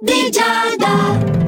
Bijada.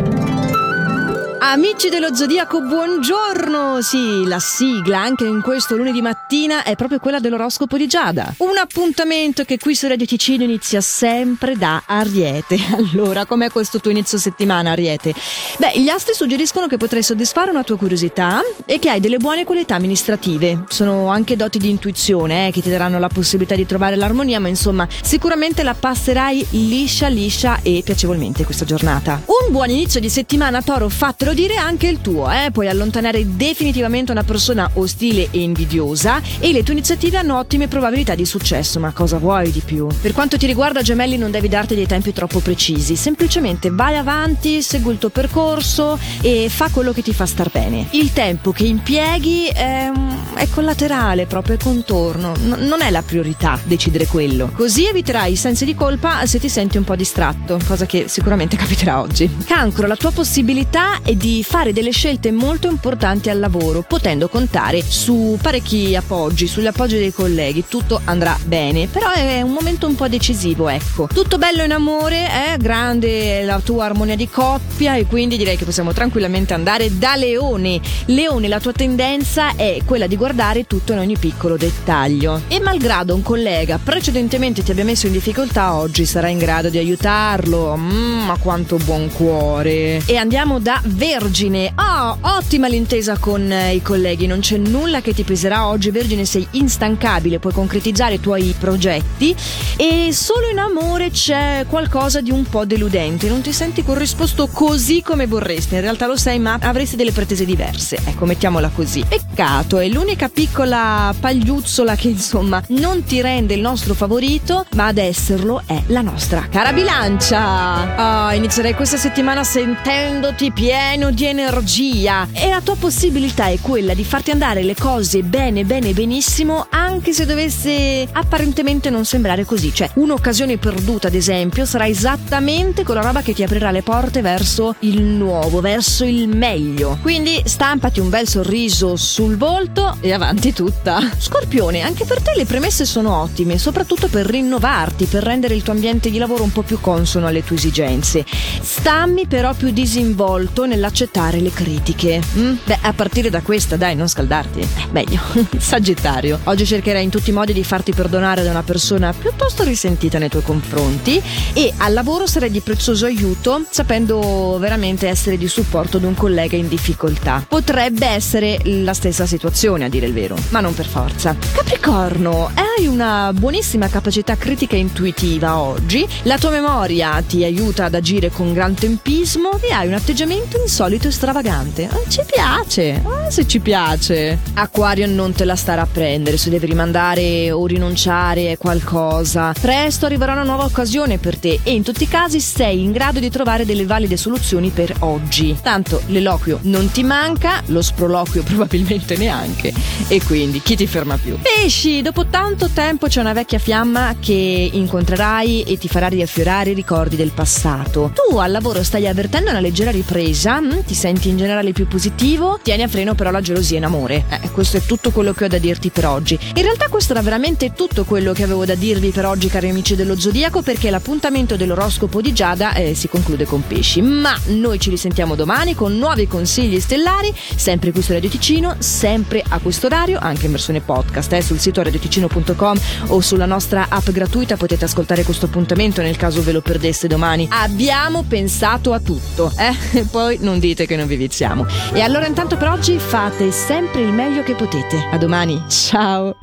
Amici dello Zodiaco, buongiorno! Sì, la sigla anche in questo lunedì mattina è proprio quella dell'oroscopo di Giada. Un appuntamento che qui su Radio Ticino inizia sempre da Ariete. Allora, com'è questo tuo inizio settimana, Ariete? Beh, gli astri suggeriscono che potrai soddisfare una tua curiosità e che hai delle buone qualità amministrative. Sono anche doti di intuizione eh, che ti daranno la possibilità di trovare l'armonia, ma insomma, sicuramente la passerai liscia, liscia e piacevolmente questa giornata. Un buon inizio di settimana, Toro, fatelo dire anche il tuo, eh? puoi allontanare definitivamente una persona ostile e invidiosa e le tue iniziative hanno ottime probabilità di successo, ma cosa vuoi di più? Per quanto ti riguarda gemelli non devi darti dei tempi troppo precisi, semplicemente vai avanti, segui il tuo percorso e fa quello che ti fa star bene. Il tempo che impieghi è, è collaterale, proprio è contorno, N- non è la priorità decidere quello. Così eviterai i sensi di colpa se ti senti un po' distratto, cosa che sicuramente capiterà oggi. Cancro, la tua possibilità è di fare delle scelte molto importanti al lavoro, potendo contare su parecchi appoggi, sugli appoggi dei colleghi. Tutto andrà bene, però è un momento un po' decisivo, ecco. Tutto bello in amore, è grande la tua armonia di coppia e quindi direi che possiamo tranquillamente andare da leone. Leone, la tua tendenza è quella di guardare tutto in ogni piccolo dettaglio. E malgrado un collega precedentemente ti abbia messo in difficoltà, oggi sarai in grado di aiutarlo. Mmm, ma quanto buon cuore. E andiamo da Vergine Vergine, oh, ottima l'intesa con eh, i colleghi, non c'è nulla che ti peserà oggi. Vergine, sei instancabile, puoi concretizzare i tuoi progetti e solo in amore c'è qualcosa di un po' deludente. Non ti senti corrisposto così come vorresti. In realtà lo sei, ma avresti delle pretese diverse. Ecco, mettiamola così. Peccato, è l'unica piccola pagliuzzola che insomma non ti rende il nostro favorito, ma ad esserlo è la nostra cara bilancia. Oh, inizierei questa settimana sentendoti pieno di energia. E la tua possibilità è quella di farti andare le cose bene, bene, benissimo, anche se dovesse apparentemente non sembrare così. Cioè, un'occasione perduta, ad esempio, sarà esattamente quella roba che ti aprirà le porte verso il nuovo, verso il meglio. Quindi stampati un bel sorriso sul volto e avanti tutta. Scorpione, anche per te le premesse sono ottime, soprattutto per rinnovarti, per rendere il tuo ambiente di lavoro un po' più consono alle tue esigenze. Stammi però più disinvolto nella accettare le critiche. Mm? Beh, a partire da questa, dai, non scaldarti. Eh, meglio. Sagittario. Oggi cercherai in tutti i modi di farti perdonare da una persona piuttosto risentita nei tuoi confronti e al lavoro sarai di prezioso aiuto, sapendo veramente essere di supporto ad un collega in difficoltà. Potrebbe essere la stessa situazione, a dire il vero, ma non per forza. Capricorno, hai una buonissima capacità critica e intuitiva oggi, la tua memoria ti aiuta ad agire con gran tempismo e hai un atteggiamento insolito solito e stravagante. Ah, ci piace, ah, se ci piace. Aquario non te la starà a prendere se devi rimandare o rinunciare a qualcosa. Presto arriverà una nuova occasione per te e in tutti i casi sei in grado di trovare delle valide soluzioni per oggi. Tanto l'eloquio non ti manca, lo sproloquio probabilmente neanche. E quindi chi ti ferma più? Pesci, dopo tanto tempo c'è una vecchia fiamma che incontrerai e ti farà riaffiorare i ricordi del passato. Tu al lavoro stai avvertendo una leggera ripresa Mm, ti senti in generale più positivo, tieni a freno però la gelosia in amore. Eh, questo è tutto quello che ho da dirti per oggi. In realtà questo era veramente tutto quello che avevo da dirvi per oggi, cari amici dello Zodiaco, perché l'appuntamento dell'oroscopo di Giada eh, si conclude con pesci. Ma noi ci risentiamo domani con nuovi consigli stellari, sempre qui su Radio Ticino, sempre a questo orario, anche in versione podcast, eh, sul sito radioticino.com o sulla nostra app gratuita potete ascoltare questo appuntamento nel caso ve lo perdeste domani. Abbiamo pensato a tutto, eh? Poi non dite che non vi viziamo. E allora intanto per oggi fate sempre il meglio che potete. A domani, ciao!